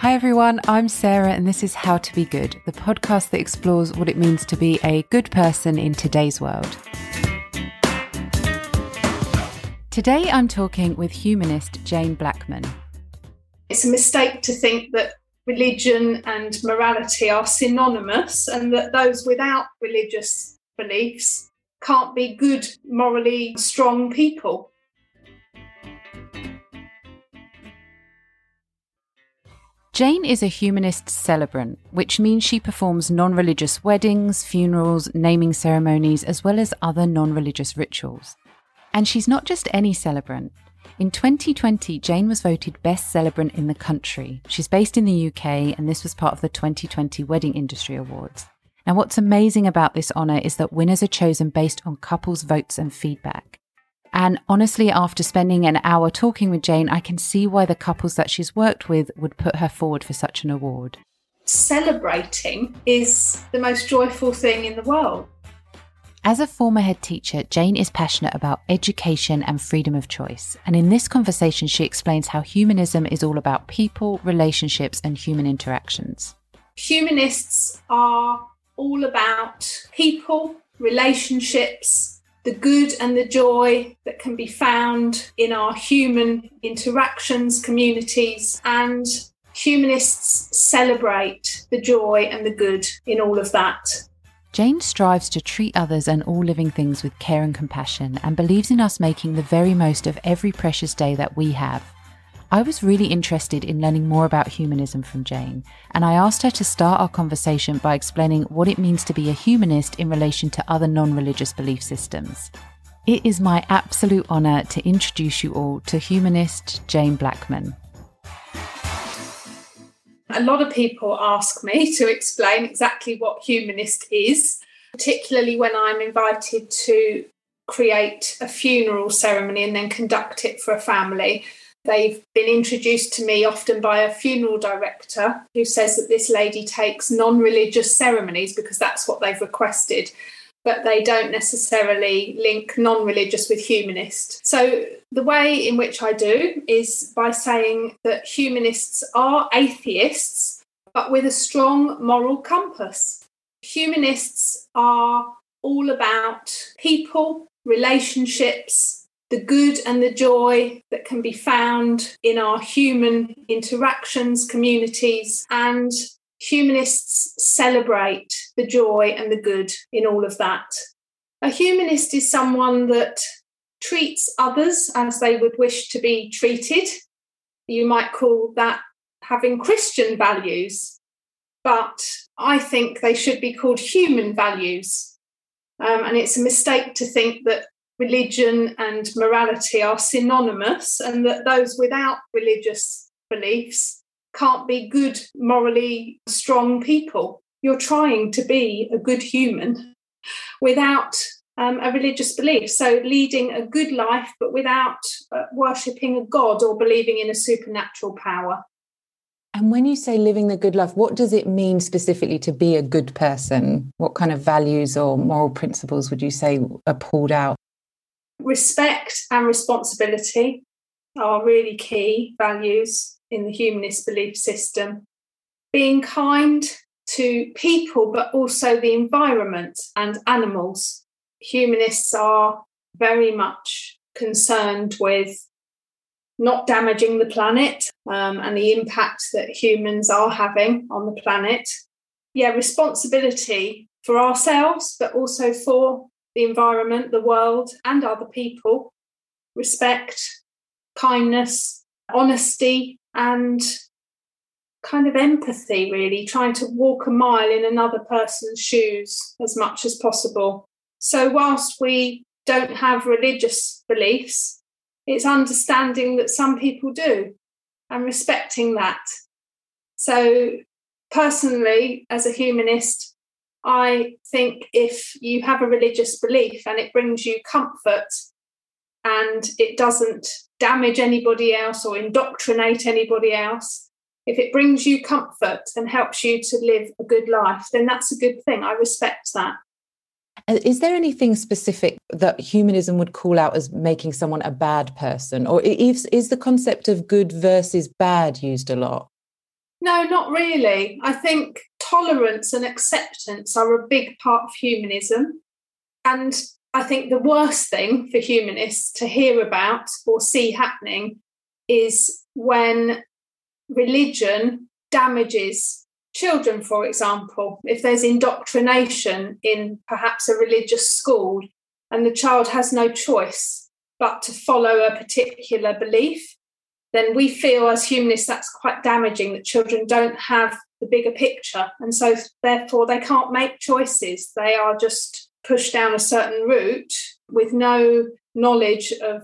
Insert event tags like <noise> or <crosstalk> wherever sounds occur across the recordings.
Hi, everyone. I'm Sarah, and this is How to Be Good, the podcast that explores what it means to be a good person in today's world. Today, I'm talking with humanist Jane Blackman. It's a mistake to think that religion and morality are synonymous and that those without religious beliefs can't be good, morally strong people. Jane is a humanist celebrant, which means she performs non religious weddings, funerals, naming ceremonies, as well as other non religious rituals. And she's not just any celebrant. In 2020, Jane was voted Best Celebrant in the country. She's based in the UK, and this was part of the 2020 Wedding Industry Awards. Now, what's amazing about this honour is that winners are chosen based on couples' votes and feedback. And honestly, after spending an hour talking with Jane, I can see why the couples that she's worked with would put her forward for such an award. Celebrating is the most joyful thing in the world. As a former head teacher, Jane is passionate about education and freedom of choice. And in this conversation, she explains how humanism is all about people, relationships, and human interactions. Humanists are all about people, relationships, the good and the joy that can be found in our human interactions, communities, and humanists celebrate the joy and the good in all of that. Jane strives to treat others and all living things with care and compassion and believes in us making the very most of every precious day that we have. I was really interested in learning more about humanism from Jane, and I asked her to start our conversation by explaining what it means to be a humanist in relation to other non religious belief systems. It is my absolute honour to introduce you all to humanist Jane Blackman. A lot of people ask me to explain exactly what humanist is, particularly when I'm invited to create a funeral ceremony and then conduct it for a family. They've been introduced to me often by a funeral director who says that this lady takes non religious ceremonies because that's what they've requested, but they don't necessarily link non religious with humanist. So, the way in which I do is by saying that humanists are atheists, but with a strong moral compass. Humanists are all about people, relationships, the good and the joy that can be found in our human interactions, communities, and humanists celebrate the joy and the good in all of that. A humanist is someone that treats others as they would wish to be treated. You might call that having Christian values, but I think they should be called human values. Um, and it's a mistake to think that religion and morality are synonymous and that those without religious beliefs can't be good, morally strong people. You're trying to be a good human without um, a religious belief. So, leading a good life, but without uh, worshipping a God or believing in a supernatural power. And when you say living the good life, what does it mean specifically to be a good person? What kind of values or moral principles would you say are pulled out? Respect and responsibility are really key values in the humanist belief system. Being kind to people, but also the environment and animals. Humanists are very much concerned with not damaging the planet um, and the impact that humans are having on the planet. Yeah, responsibility for ourselves, but also for the environment, the world, and other people, respect, kindness, honesty, and kind of empathy, really, trying to walk a mile in another person's shoes as much as possible. So, whilst we don't have religious beliefs, it's understanding that some people do and respecting that. So, personally, as a humanist, I think if you have a religious belief and it brings you comfort and it doesn't damage anybody else or indoctrinate anybody else, if it brings you comfort and helps you to live a good life, then that's a good thing. I respect that. Uh, is there anything specific that humanism would call out as making someone a bad person? Or is, is the concept of good versus bad used a lot? No, not really. I think tolerance and acceptance are a big part of humanism. And I think the worst thing for humanists to hear about or see happening is when religion damages children, for example. If there's indoctrination in perhaps a religious school and the child has no choice but to follow a particular belief, then we feel as humanists that's quite damaging that children don't have the bigger picture. And so, therefore, they can't make choices. They are just pushed down a certain route with no knowledge of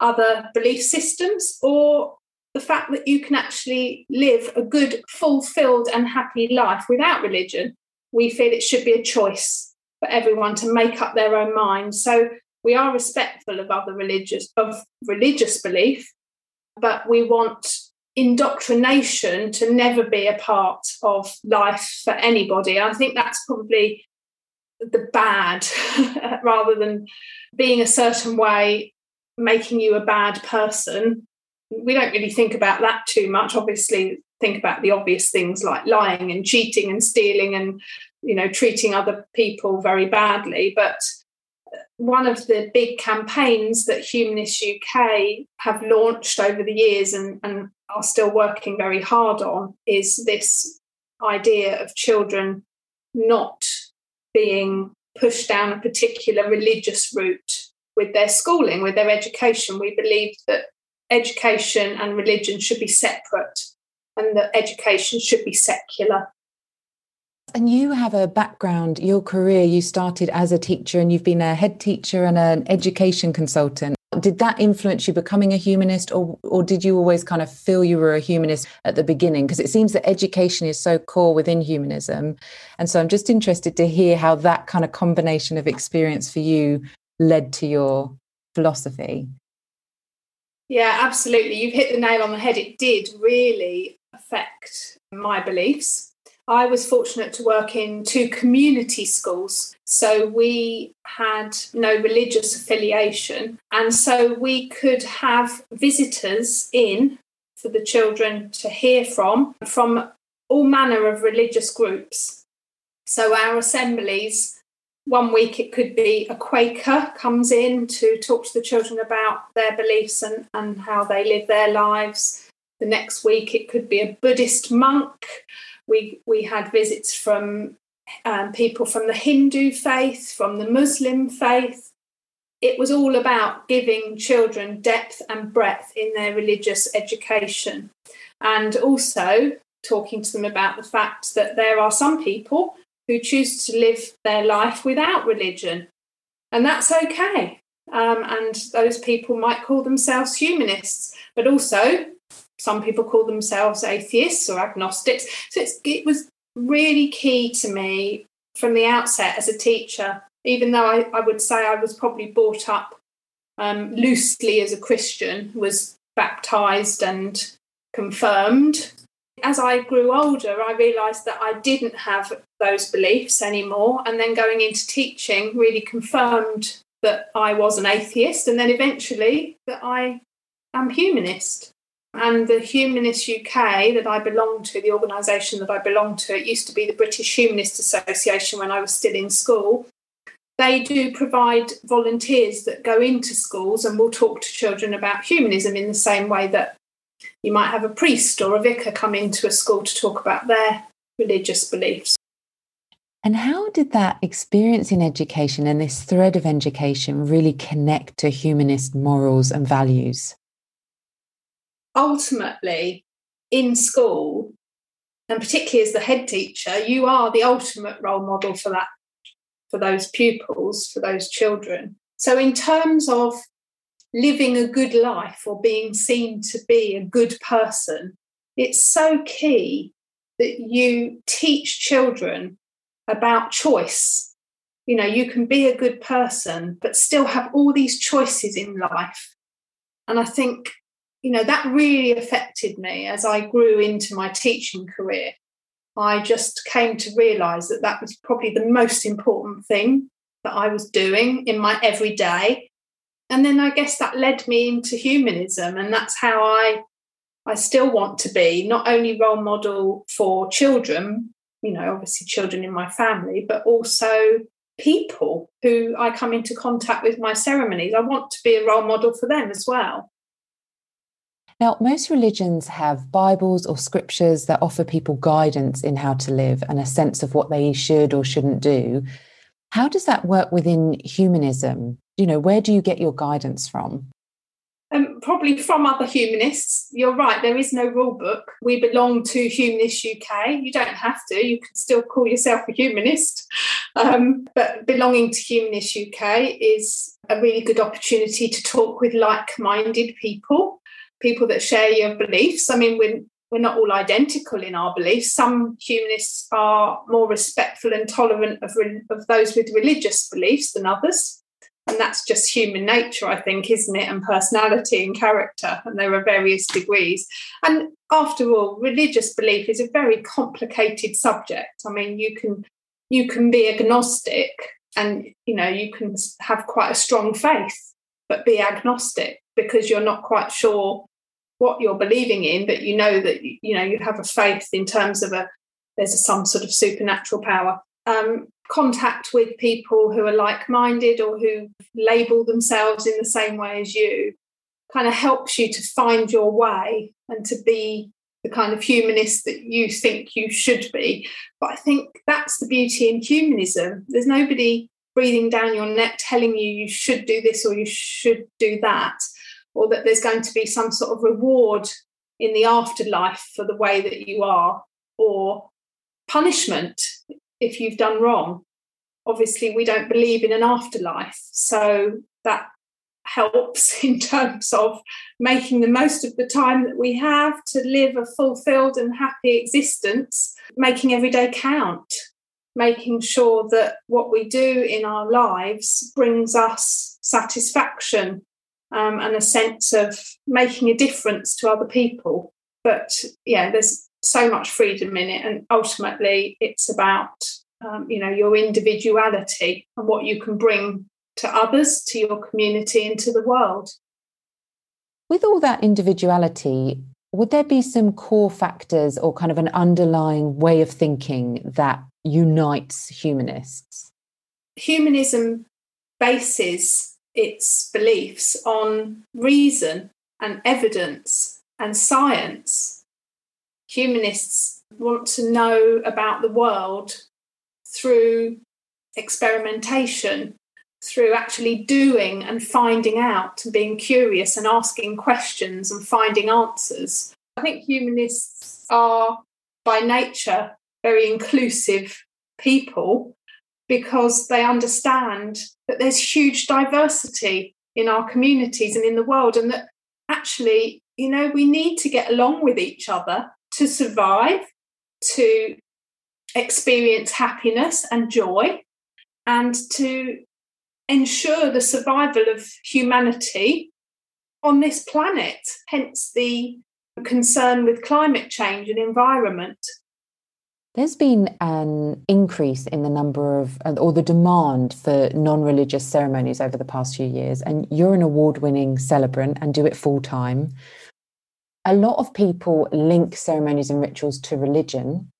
other belief systems or the fact that you can actually live a good, fulfilled, and happy life without religion. We feel it should be a choice for everyone to make up their own mind. So we are respectful of other religious of religious belief, but we want indoctrination to never be a part of life for anybody. I think that's probably the bad <laughs> rather than being a certain way making you a bad person. We don't really think about that too much. Obviously think about the obvious things like lying and cheating and stealing and you know treating other people very badly. But one of the big campaigns that Humanists UK have launched over the years and, and are still working very hard on is this idea of children not being pushed down a particular religious route with their schooling, with their education. We believe that education and religion should be separate and that education should be secular. And you have a background, your career, you started as a teacher and you've been a head teacher and an education consultant. Did that influence you becoming a humanist, or, or did you always kind of feel you were a humanist at the beginning? Because it seems that education is so core within humanism. And so I'm just interested to hear how that kind of combination of experience for you led to your philosophy. Yeah, absolutely. You've hit the nail on the head. It did really affect my beliefs. I was fortunate to work in two community schools. So we had no religious affiliation. And so we could have visitors in for the children to hear from, from all manner of religious groups. So our assemblies, one week it could be a Quaker comes in to talk to the children about their beliefs and, and how they live their lives. The next week it could be a Buddhist monk we we had visits from um, people from the Hindu faith, from the Muslim faith. It was all about giving children depth and breadth in their religious education, and also talking to them about the fact that there are some people who choose to live their life without religion, and that's okay. Um, and those people might call themselves humanists, but also some people call themselves atheists or agnostics. So it was really key to me from the outset as a teacher, even though I, I would say I was probably brought up um, loosely as a Christian, was baptized and confirmed. As I grew older, I realised that I didn't have those beliefs anymore. And then going into teaching really confirmed that I was an atheist, and then eventually that I am humanist. And the Humanist UK that I belong to, the organisation that I belong to, it used to be the British Humanist Association when I was still in school. They do provide volunteers that go into schools and will talk to children about humanism in the same way that you might have a priest or a vicar come into a school to talk about their religious beliefs. And how did that experience in education and this thread of education really connect to humanist morals and values? Ultimately in school and particularly as the head teacher you are the ultimate role model for that for those pupils for those children. So in terms of living a good life or being seen to be a good person it's so key that you teach children about choice. You know you can be a good person but still have all these choices in life. And i think you know, that really affected me as I grew into my teaching career. I just came to realize that that was probably the most important thing that I was doing in my everyday. And then I guess that led me into humanism. And that's how I I still want to be not only role model for children, you know, obviously children in my family, but also people who I come into contact with my ceremonies. I want to be a role model for them as well. Now, most religions have Bibles or scriptures that offer people guidance in how to live and a sense of what they should or shouldn't do. How does that work within humanism? You know, where do you get your guidance from? Um, probably from other humanists. You're right, there is no rule book. We belong to Humanist UK. You don't have to, you can still call yourself a humanist. Um, but belonging to Humanist UK is a really good opportunity to talk with like minded people, people that share your beliefs. I mean, we're, we're not all identical in our beliefs. Some humanists are more respectful and tolerant of, of those with religious beliefs than others. And that's just human nature i think isn't it? And personality and character and there are various degrees. And after all religious belief is a very complicated subject. I mean you can you can be agnostic and you know you can have quite a strong faith but be agnostic because you're not quite sure what you're believing in but you know that you know you have a faith in terms of a there's a, some sort of supernatural power um, contact with people who are like minded or who label themselves in the same way as you kind of helps you to find your way and to be the kind of humanist that you think you should be. But I think that's the beauty in humanism. There's nobody breathing down your neck telling you you should do this or you should do that, or that there's going to be some sort of reward in the afterlife for the way that you are, or punishment if you've done wrong. Obviously, we don't believe in an afterlife. So that helps <laughs> in terms of making the most of the time that we have to live a fulfilled and happy existence, making every day count, making sure that what we do in our lives brings us satisfaction um, and a sense of making a difference to other people. But yeah, there's so much freedom in it and ultimately it's about um, you know your individuality and what you can bring to others to your community and to the world with all that individuality would there be some core factors or kind of an underlying way of thinking that unites humanists humanism bases its beliefs on reason and evidence and science humanists want to know about the world through experimentation, through actually doing and finding out and being curious and asking questions and finding answers. I think humanists are by nature very inclusive people because they understand that there's huge diversity in our communities and in the world and that actually you know we need to get along with each other to survive, to experience happiness and joy, and to ensure the survival of humanity on this planet, hence the concern with climate change and environment. There's been an increase in the number of, uh, or the demand for non religious ceremonies over the past few years. And you're an award winning celebrant and do it full time a lot of people link ceremonies and rituals to religion,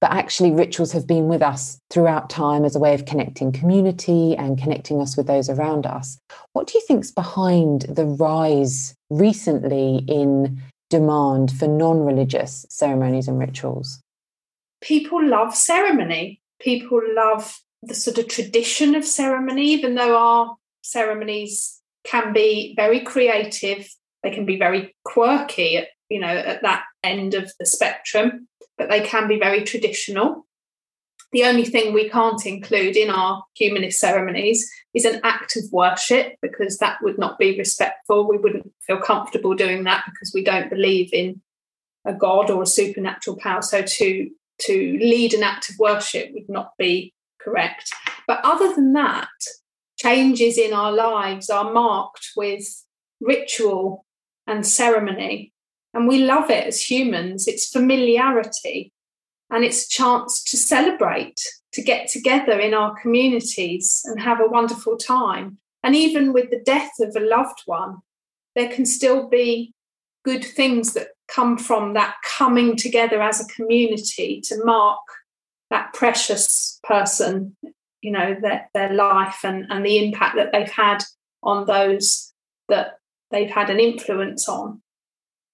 but actually, rituals have been with us throughout time as a way of connecting community and connecting us with those around us. What do you think's behind the rise recently in demand for non religious ceremonies and rituals? People love ceremony. People love the sort of tradition of ceremony, even though our ceremonies can be very creative they can be very quirky, you know, at that end of the spectrum, but they can be very traditional. The only thing we can't include in our humanist ceremonies is an act of worship because that would not be respectful. We wouldn't feel comfortable doing that because we don't believe in a god or a supernatural power. So to to lead an act of worship would not be correct. But other than that, changes in our lives are marked with ritual and ceremony. And we love it as humans. It's familiarity and it's a chance to celebrate, to get together in our communities and have a wonderful time. And even with the death of a loved one, there can still be good things that come from that coming together as a community to mark that precious person, you know, their, their life and, and the impact that they've had on those that they've had an influence on.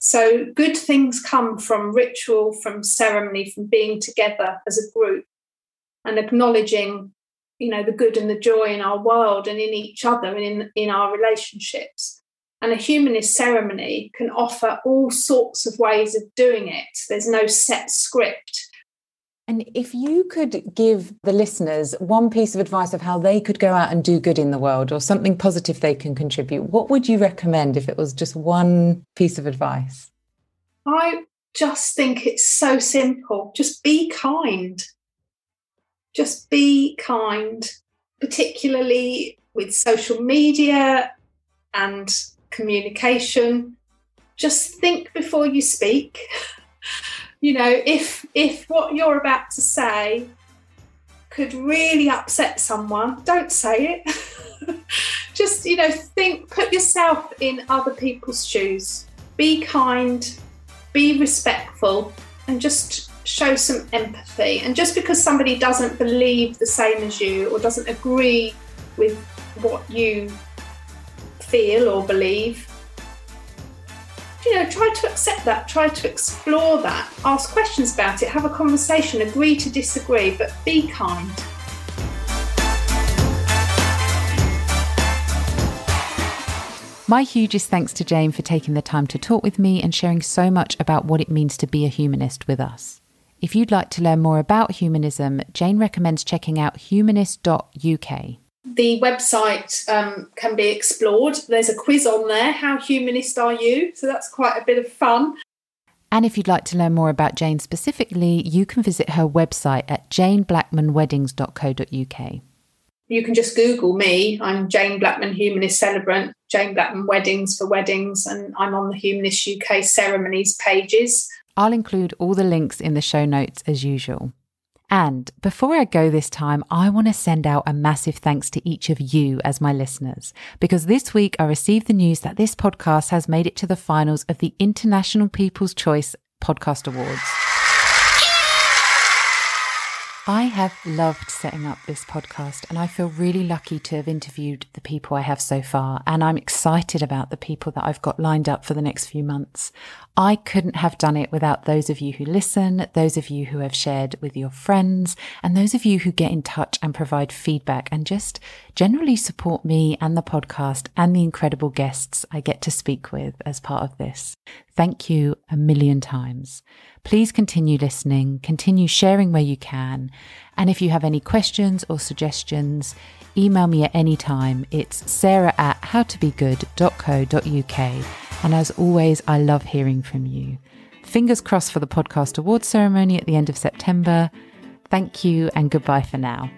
So, good things come from ritual, from ceremony, from being together as a group and acknowledging, you know, the good and the joy in our world and in each other and in, in our relationships. And a humanist ceremony can offer all sorts of ways of doing it. There's no set script. And if you could give the listeners one piece of advice of how they could go out and do good in the world or something positive they can contribute, what would you recommend if it was just one piece of advice? I just think it's so simple. Just be kind. Just be kind, particularly with social media and communication. Just think before you speak. you know, if if what you're about to say could really upset someone, don't say it. <laughs> Just, you know, think, put yourself in other people's shoes. Be kind, be respectful, and just show some empathy. And just because somebody doesn't believe the same as you or doesn't agree with what you feel or believe, you know, try to accept that, try to explore that, ask questions about it, have a conversation, agree to disagree, but be kind. My hugest thanks to Jane for taking the time to talk with me and sharing so much about what it means to be a humanist with us. If you'd like to learn more about humanism, Jane recommends checking out humanist.uk. The website um, can be explored. There's a quiz on there. How humanist are you? So that's quite a bit of fun. And if you'd like to learn more about Jane specifically, you can visit her website at janeblackmanweddings.co.uk. You can just Google me. I'm Jane Blackman, Humanist Celebrant, Jane Blackman Weddings for Weddings, and I'm on the Humanist UK ceremonies pages. I'll include all the links in the show notes as usual. And before I go this time, I want to send out a massive thanks to each of you as my listeners, because this week I received the news that this podcast has made it to the finals of the International People's Choice Podcast Awards. I have loved setting up this podcast, and I feel really lucky to have interviewed the people I have so far. And I'm excited about the people that I've got lined up for the next few months. I couldn't have done it without those of you who listen, those of you who have shared with your friends, and those of you who get in touch and provide feedback and just generally support me and the podcast and the incredible guests I get to speak with as part of this. Thank you a million times. Please continue listening, continue sharing where you can. And if you have any questions or suggestions, email me at any time. It's sarah at howtobegood.co.uk. And as always, I love hearing from you. Fingers crossed for the podcast awards ceremony at the end of September. Thank you and goodbye for now.